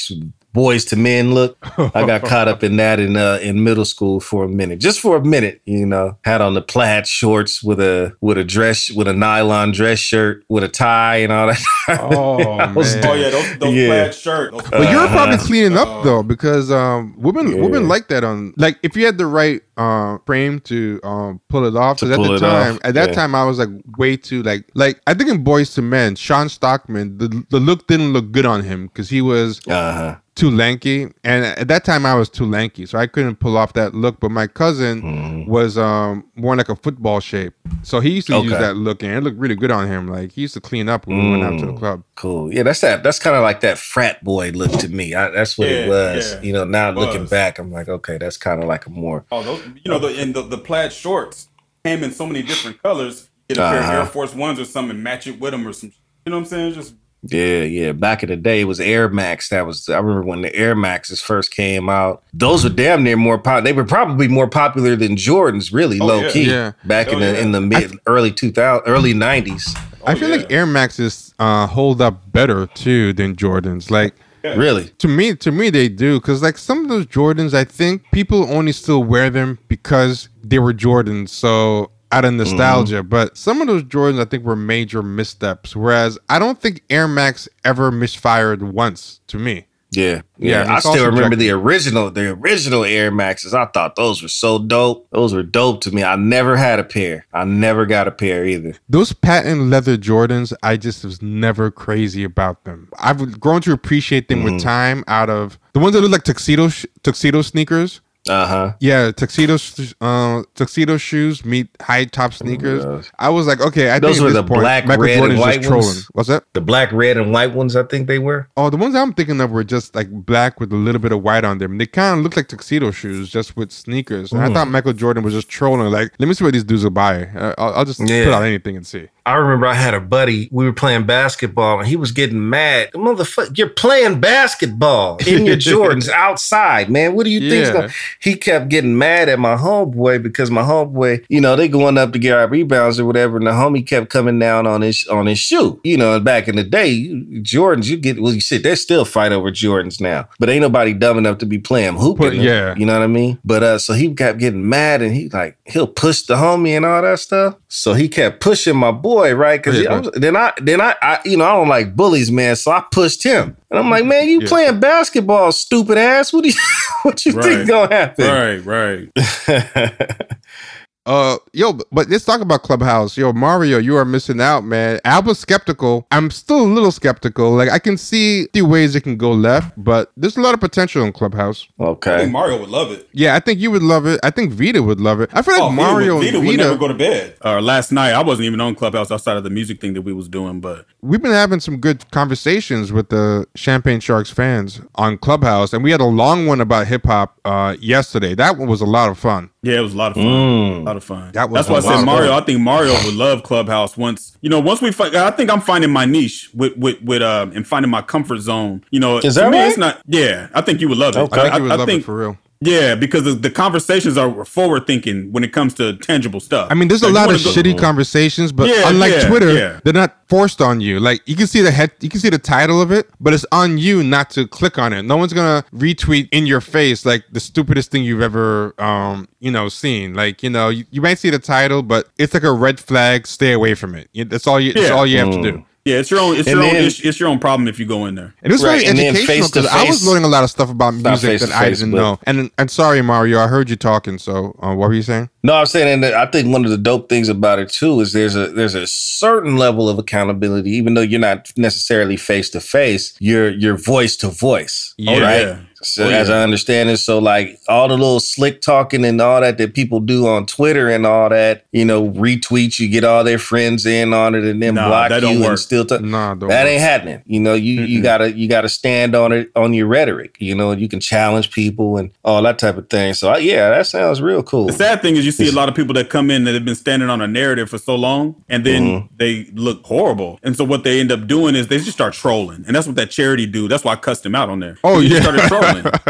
Boyz II Men look I got caught up in that in uh, in middle school for a minute, just for a minute. You know, had on the plaid shorts with a with a dress with a nylon dress shirt with a tie and all that. Oh, I was man. Oh yeah, those, those Yeah. plaid shirt. Those But you're probably Uh-huh. cleaning up though, because um, women Yeah. women like that on like if you had the right uh, frame to um, pull it off. Because at the time, off, at that yeah. time, I was like way too like like I think in Boyz II Men, Shawn Stockman, the the look didn't look good on him because he was Uh huh. too lanky, and at that time I was too lanky, so I couldn't pull off that look. But my cousin Mm-hmm. was um more like a football shape, so he used to use that look, and it looked really good on him. Like he used to clean up when we went out to the Mm. club. Cool. Yeah, that's that. That's kind of like that frat boy look to me. I, that's what it was. yeah. You know, now It looking back, I'm like, okay, that's kind of like a more. Oh, those, you know, the, and the, the plaid shorts came in so many different colors. Get a pair of Uh-huh. Air Force Ones or something, and match it with them or some. You know what I'm saying? Just Yeah, yeah. Back in the day, it was Air Max. That was. I remember when the Air Maxes first came out. Those were damn near more pop. They were probably more popular than Jordans. Really, Oh, low yeah. key. Yeah. Back in Oh, the yeah. in the mid early 2000 early 90s. I feel yeah. like Air Maxes uh, hold up better too than Jordans. Like Really. to me, to me they do because like some of those Jordans, I think people only still wear them because they were Jordans. So out of mm-hmm. nostalgia, but some of those Jordans I think were major missteps. Whereas I don't think Air Max ever misfired once to me. Yeah, Yeah, yeah. I still remember the original, the original Air Maxes. I thought those were so dope. Those were dope to me. I never had a pair. I never got a pair either. Those patent leather Jordans, I just was never crazy about them. I've grown to appreciate them with mm-hmm. time. Out of the ones that look like tuxedo sh- tuxedo sneakers. Uh huh. Yeah, tuxedo uh, tuxedo shoes meet high top sneakers. those. I was like, okay, I Those think were the point, black, Michael red, and white trolling. ones? What's that? The black, red, and white ones. I think they were. Oh, the ones I'm thinking of were just like black with a little bit of white on them. They kind of look like tuxedo shoes, just with sneakers. And I Mm. thought Michael Jordan was just trolling. Like, let me see what these dudes will buy. Uh, I'll, I'll just Yeah. put out anything and see. I remember I had a buddy. We were playing basketball, and he was getting mad. Motherfucker, you're playing basketball in your Jordans outside, man. What do you Yeah. going? He kept getting mad at my homeboy because my homeboy, you know, they going up to get our rebounds or whatever, and the homie kept coming down on his on his shoe. You know, and back in the day, you- Jordans, you get well, you said they still fight over Jordans now, but ain't nobody dumb enough to be playing hooping. But, yeah. you know what I mean. But uh, so he kept getting mad, and he like he'll push the homie and all that stuff. So he kept pushing my boy, right? Because Yeah, then I then I, I you know I don't like bullies, man. So I pushed him, and I'm like, man, you Yeah. playing basketball, stupid ass. What do you what you Right. think gonna happen? right, right. Uh, yo, but- but let's talk about Clubhouse. Yo, Mario, you are missing out, man. I was skeptical. I'm still a little skeptical. Like, I can see the ways it can go left, but there's a lot of potential in Clubhouse. I okay. think Mario would love it. Yeah, I think you would love it. I think Vita would love it. I feel like Oh, Mario Vita, would, Vita and would Vita, never go to bed. Uh, last night, I wasn't even on Clubhouse outside of the music thing that we was doing, but we've been having some good conversations with the Champagne Sharks fans on Clubhouse, and we had a long one about hip hop uh, yesterday. That one was a lot of fun. Yeah, it was a lot of fun. Mm. A lot of fun. That was That's why I said Mario. fun. I think Mario would love Clubhouse once. You know, once we. Fi- I think I'm finding my niche with with with uh and finding my comfort zone. You know, Is to that me, right? It's not. Yeah, I think you would love it. Okay. I think you would I love think it for real. Yeah, because the, the conversations are forward thinking when it comes to tangible stuff. I mean, there's Like, a lot of go- shitty conversations, but Yeah, unlike yeah, Twitter, yeah. they're not forced on you. Like you can see the head, you can see the title of it, but it's on you not to click on it. No one's gonna retweet in your face like the stupidest thing you've ever, um, you know, seen. Like you know, you, you might see the title, but it's like a red flag. Stay away from it. That's all you. That's all you have to do. Yeah, it's your own. It's And your own. It's, it's your own problem if you go in there. And it was Right, very and educational because I was learning a lot of stuff about music that I didn't but- know. And and sorry, Mario, I heard you talking. So uh, what were you saying? No, I'm saying, and I think one of the dope things about it too is there's a there's a certain level of accountability, even though you're not necessarily face to face, you're you're voice to voice, Yeah. right? yeah. So Oh, as. I understand it, so like all the little slick talking and all that that people do on Twitter and all that, you know, retweets, you get all their friends in on it and then Nah, block that you work. and still talk. Nah, don't That worry. ain't happening. You know, you you gotta you gotta stand on it on your rhetoric. You know, you can challenge people and all that type of thing. So I, yeah, that sounds real cool. The sad thing is, you see a lot of people that come in that have been standing on a narrative for so long, and then Mm-hmm. they look horrible. And so what they end up doing is they just start trolling, and that's what that charity do. That's why I cussed him out on there. Oh, He yeah. started trolling.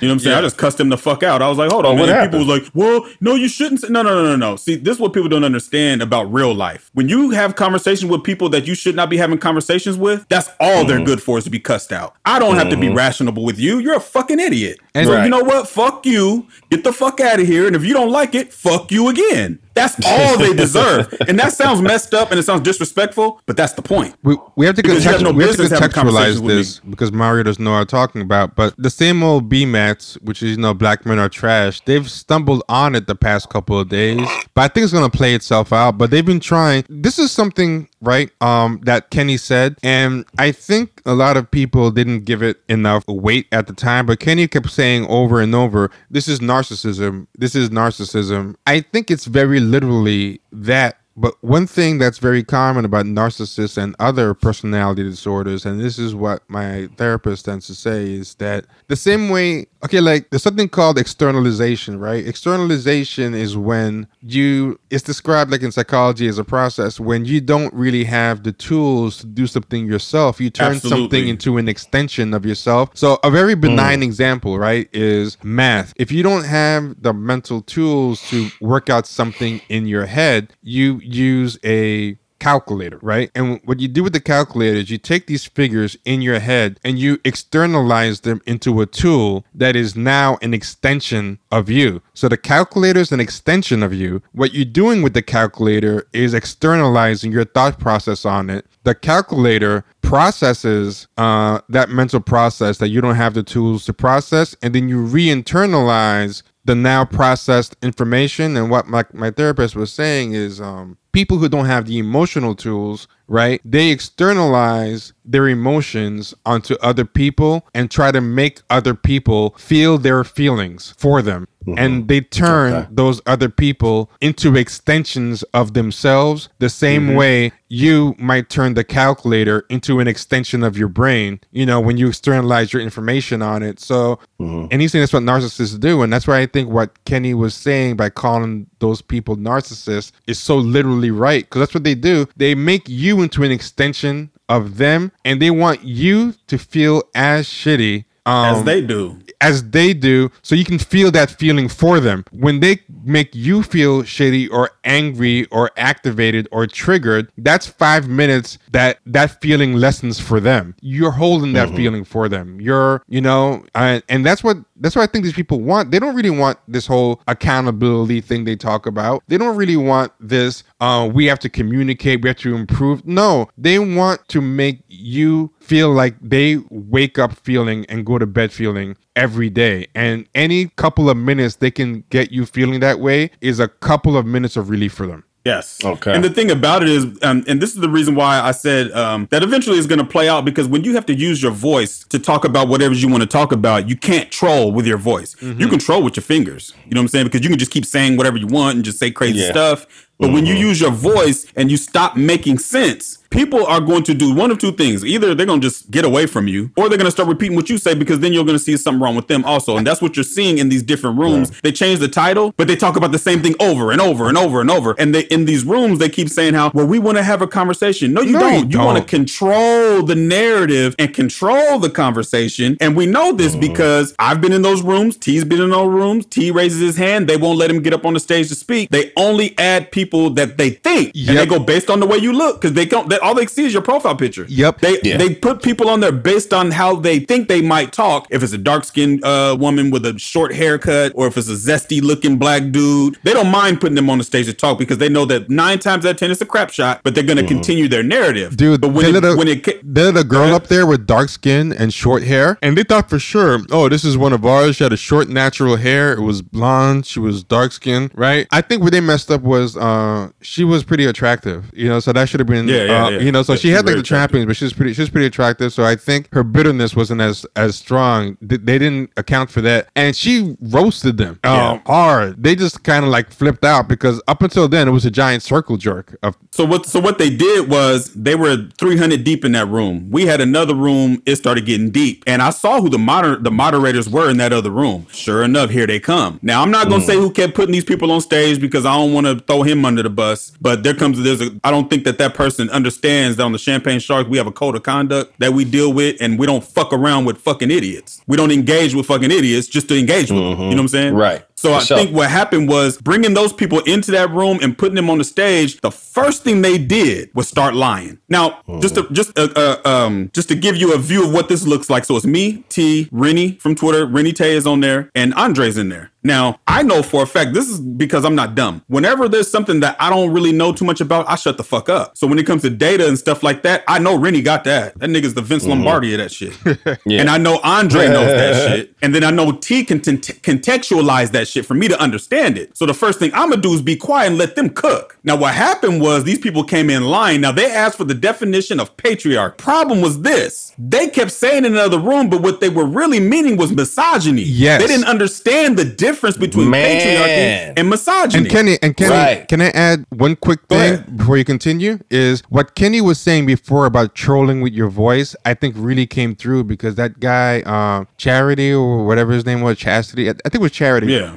You know what I'm saying? I just cussed him the fuck out. I was like, hold on, Oh, man. People was like, well, no, you shouldn't. Say, no, no, no, no, no. See, this is what people don't understand about real life. When you have conversations with people that you should not be having conversations with, that's all Mm-hmm. they're good for is to be cussed out. I don't have to be rational with you. You're a fucking idiot. And- so Right. you know what? Fuck you. Get the fuck out of here. And if you don't like it, fuck you again. That's all they deserve. and that sounds messed up and it sounds disrespectful, but that's the point. We, we have to, Because you have no we have to business having contextualize conversations with this because Mario doesn't know what I'm talking about. But the same old B man which is you know black men are trash. They've stumbled on it the past couple of days, but I think it's gonna play itself out. But they've been trying. This is something right um that Kenny said, and I think a lot of people didn't give it enough weight at the time. But Kenny kept saying over and over, "This is narcissism. This is narcissism." I think it's very literally that but one thing that's very common about narcissists and other personality disorders, and this is what my therapist tends to say, is that the same way, okay, like there's something called externalization, right? Externalization is when you, it's described like in psychology as a process when you don't really have the tools to do something yourself. You turn Absolutely. something into an extension of yourself. So a very mm. benign example, right, is math. If you don't have the mental tools to work out something in your head, you use a calculator, right? And what you do with the calculator is you take these figures in your head and you externalize them into a tool that is now an extension of you. So the calculator is an extension of you. What you're doing with the calculator is externalizing your thought process on it. The calculator processes uh, that mental process that you don't have the tools to process, and then you re-internalize the now processed information. And what my, my therapist was saying is um, people who don't have the emotional tools, right? They externalize their emotions onto other people and try to make other people feel their feelings for them. Mm-hmm. And they turn Okay. those other people into extensions of themselves the same mm-hmm. way you might turn the calculator into an extension of your brain, you know, when you externalize your information on it. So, mm-hmm. and he's saying that's what narcissists do. And that's why I think what Kenny was saying by calling those people narcissists is so literally right. Because that's what they do. They make you into an extension of them and they want you to feel as shitty um, as they do. as they do so you can feel that feeling for them when they make you feel shitty or angry or activated or triggered that's five minutes that that feeling lessens for them. You're holding that feeling for them. You're you know uh, and that's what that's what i think these people want. They don't really want this whole accountability thing they talk about. They don't really want this uh, we have to communicate we have to improve. No they want to make you feel like they wake up feeling and go to bed feeling every day. And any couple of minutes they can get you feeling that way is a couple of minutes of relief for them. Yes. Okay. And the thing about it is, um, and this is the reason why I said um, that eventually is going to play out because when you have to use your voice to talk about whatever you want to talk about, you can't troll with your voice. You can troll with your fingers. You know what I'm saying? Because you can just keep saying whatever you want and just say crazy Yeah. stuff. But when you use your voice and you stop making sense, people are going to do one of two things. Either they're going to just get away from you, or they're going to start repeating what you say because then you're going to see something wrong with them also. And that's what you're seeing in these different rooms. They change the title, but they talk about the same thing over and over and over and over. And they in these rooms they keep saying how, well, we want to have a conversation. No, you No, don't. You, want to control the narrative and control the conversation. And we know this uh. because I've been in those rooms. T's been in those rooms. T raises his hand. They won't let him get up on the stage to speak. They only add people that they think, and they go based on the way you look because they don't. They, all they see is your profile picture. Yep. They Yeah. they put people on there based on how they think they might talk. If it's a dark skinned uh, woman with a short haircut, or if it's a zesty looking black dude, they don't mind putting them on the stage to talk because they know that nine times out of ten it's a crap shot. But they're going to continue their narrative, Dude, But when they it, a- when it They had a girl ahead. up there with dark skin and short hair, and they thought for sure, oh, this is one of ours. She had a short natural hair. It was blonde. She was dark skinned, right? I think where they messed up was uh she was pretty attractive, you know. So that should have been, Yeah, yeah, uh, yeah. you know. So she she's had like the trappings, but she's pretty, she's pretty attractive. So I think her bitterness wasn't as as strong. Th- They didn't account for that, and she roasted them Yeah. um, hard. They just kind of like flipped out because up until then it was a giant circle jerk of So what? So what they did was they were 300 deep in that room. We had another room. It started getting deep, and I saw who the moder- the moderators were in that other room. Sure enough, here they come. Now I'm not gonna say who kept putting these people on stage because I don't want to throw him under the bus. But there comes there's a. I don't think that that person understands that on the Champagne Sharks we have a code of conduct that we deal with, and we don't fuck around with fucking idiots. We don't engage with fucking idiots just to engage with them. You know what I'm saying? Right. So I sure. think what happened was bringing those people into that room and putting them on the stage. The first thing they did was start lying. Now, just to just uh, uh, um just to give you a view of what this looks like. So it's me, T, Rennie from Twitter. Rennie Tay is on there, and Andre's in there. Now, I know for a fact this is because I'm not dumb. Whenever there's something that I don't really know too much about, I shut the fuck up. So when it comes to data and stuff like that, I know Rennie got that. That nigga's the Vince Lombardi of that shit. yeah. And I know Andre knows that shit. And then I know T can t- contextualize that shit for me to understand it. So the first thing I'm gonna do is be quiet and let them cook. Now, what happened was these people came in line. Now they asked for the definition of patriarch. Problem was this: they kept saying in another room, but what they were really meaning was misogyny. Yes. they didn't understand the difference between Man. patriarchy and misogyny. And Kenny, and Kenny, Right. can I add one quick thing before you continue? Is what Kenny was saying before about trolling with your voice, I think really came through because that guy, uh, Charity or whatever his name was, Chastity, I, I think it was Charity. Yeah.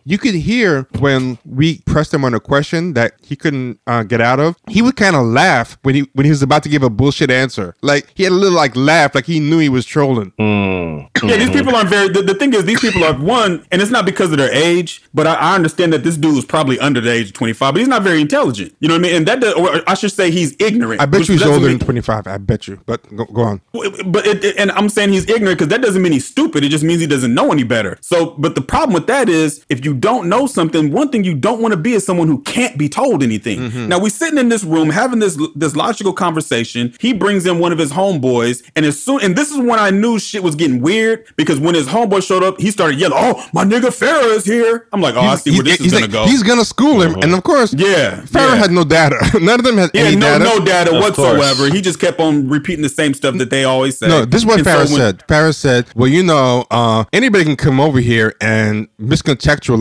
You could hear when we pressed him on a question that he couldn't uh, get out of. He would kind of laugh when he when he was about to give a bullshit answer. Like he had a little like laugh, like he knew he was trolling. Yeah, these people aren't very. The, the thing is, these people are one, and it's not because of their age, but I, I understand that this dude is probably under the age of twenty five, but he's not very intelligent. You know what I mean? And that, does, or I should say, he's ignorant. I bet you he's older mean- than twenty five. I bet you. But go, go on. but it, it- and I'm saying he's ignorant because that doesn't mean he's stupid. It just means he doesn't know any better. So, but the problem with that is if you don't know something, one thing you don't want to be is someone who can't be told anything. Mm-hmm. Now we're sitting in this room having this this logical conversation. He brings in one of his homeboys, and as soon and this is when I knew shit was getting weird because when his homeboy showed up, he started yelling, "Oh, my nigga Farrah is here!" I'm like, "Oh, I see where this is he's gonna like- go." He's gonna school him, and of course, Yeah, Farrah yeah. had no data. None of them had yeah, any no, data. no data Of whatsoever. course. He just kept on repeating the same stuff that they always say. No, this is what And so Farrah when- said. Farrah said, "Well, you know, uh, anybody can come over here and miscontextualize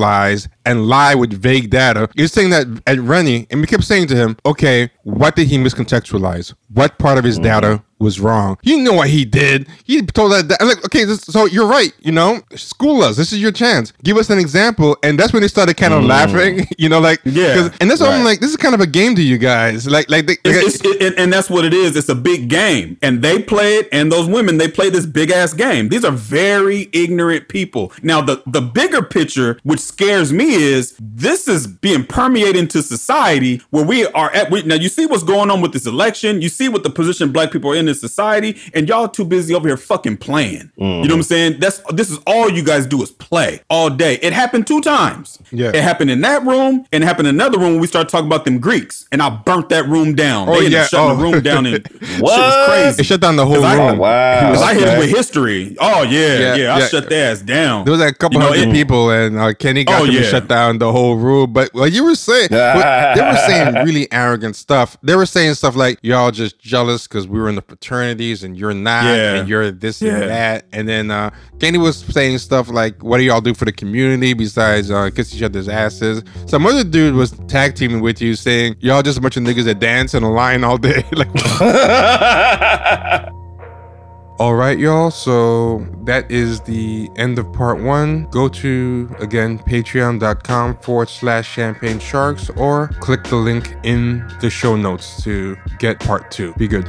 and lie with vague data." You're saying that at Rennie, and we kept saying to him, "Okay, what did he miscontextualize? What part of his Mm-hmm. data was wrong? You know what he did? He told that. I'm like, okay, this, so you're right. You know, school us. This is your chance. Give us an example." And that's when they started kind of laughing. You know, like yeah. And that's why I'm like, this is kind of a game to you guys. Like, like they, It's, it's, it, and- and that's what it is. It's a big game, and they play it. And those women, they play this big ass game. These are very ignorant people. Now, the the bigger picture, which scares me, is this is being permeated into society where we are at. We, now, you see what's going on with this election. You see what the position black people are in in society, and y'all too busy over here fucking playing. You know what I'm saying? That's this is all you guys do is play all day. It happened two times. Yeah. it happened in that room, and it happened in another room when we started talking about them Greeks, and I burnt that room down. Oh, they ended yeah. up shutting the Oh. room down, and shit What? was crazy. it shut down the whole room. Oh, wow. Cause I hit Okay. it with history. Oh yeah, Yeah, yeah. I yeah. shut their ass down. There was like a couple You know, hundred it- people, and uh, Kenny got Oh, to yeah. shut down the whole room. But what you were saying, they were saying really arrogant stuff. They were saying stuff like, "Y'all just jealous because we were in the fraternities, and you're not, Yeah. and you're this Yeah. and that." And then uh, Kenny was saying stuff like, "What do y'all do for the community besides uh, kiss each other's asses?" Some other dude was tag teaming with you, saying, "Y'all just a bunch of niggas that dance in a line all day." like, All right, y'all. So that is the end of part one. Go to, again, patreon.com forward slash champagne sharks or click the link in the show notes to get part two. Be good.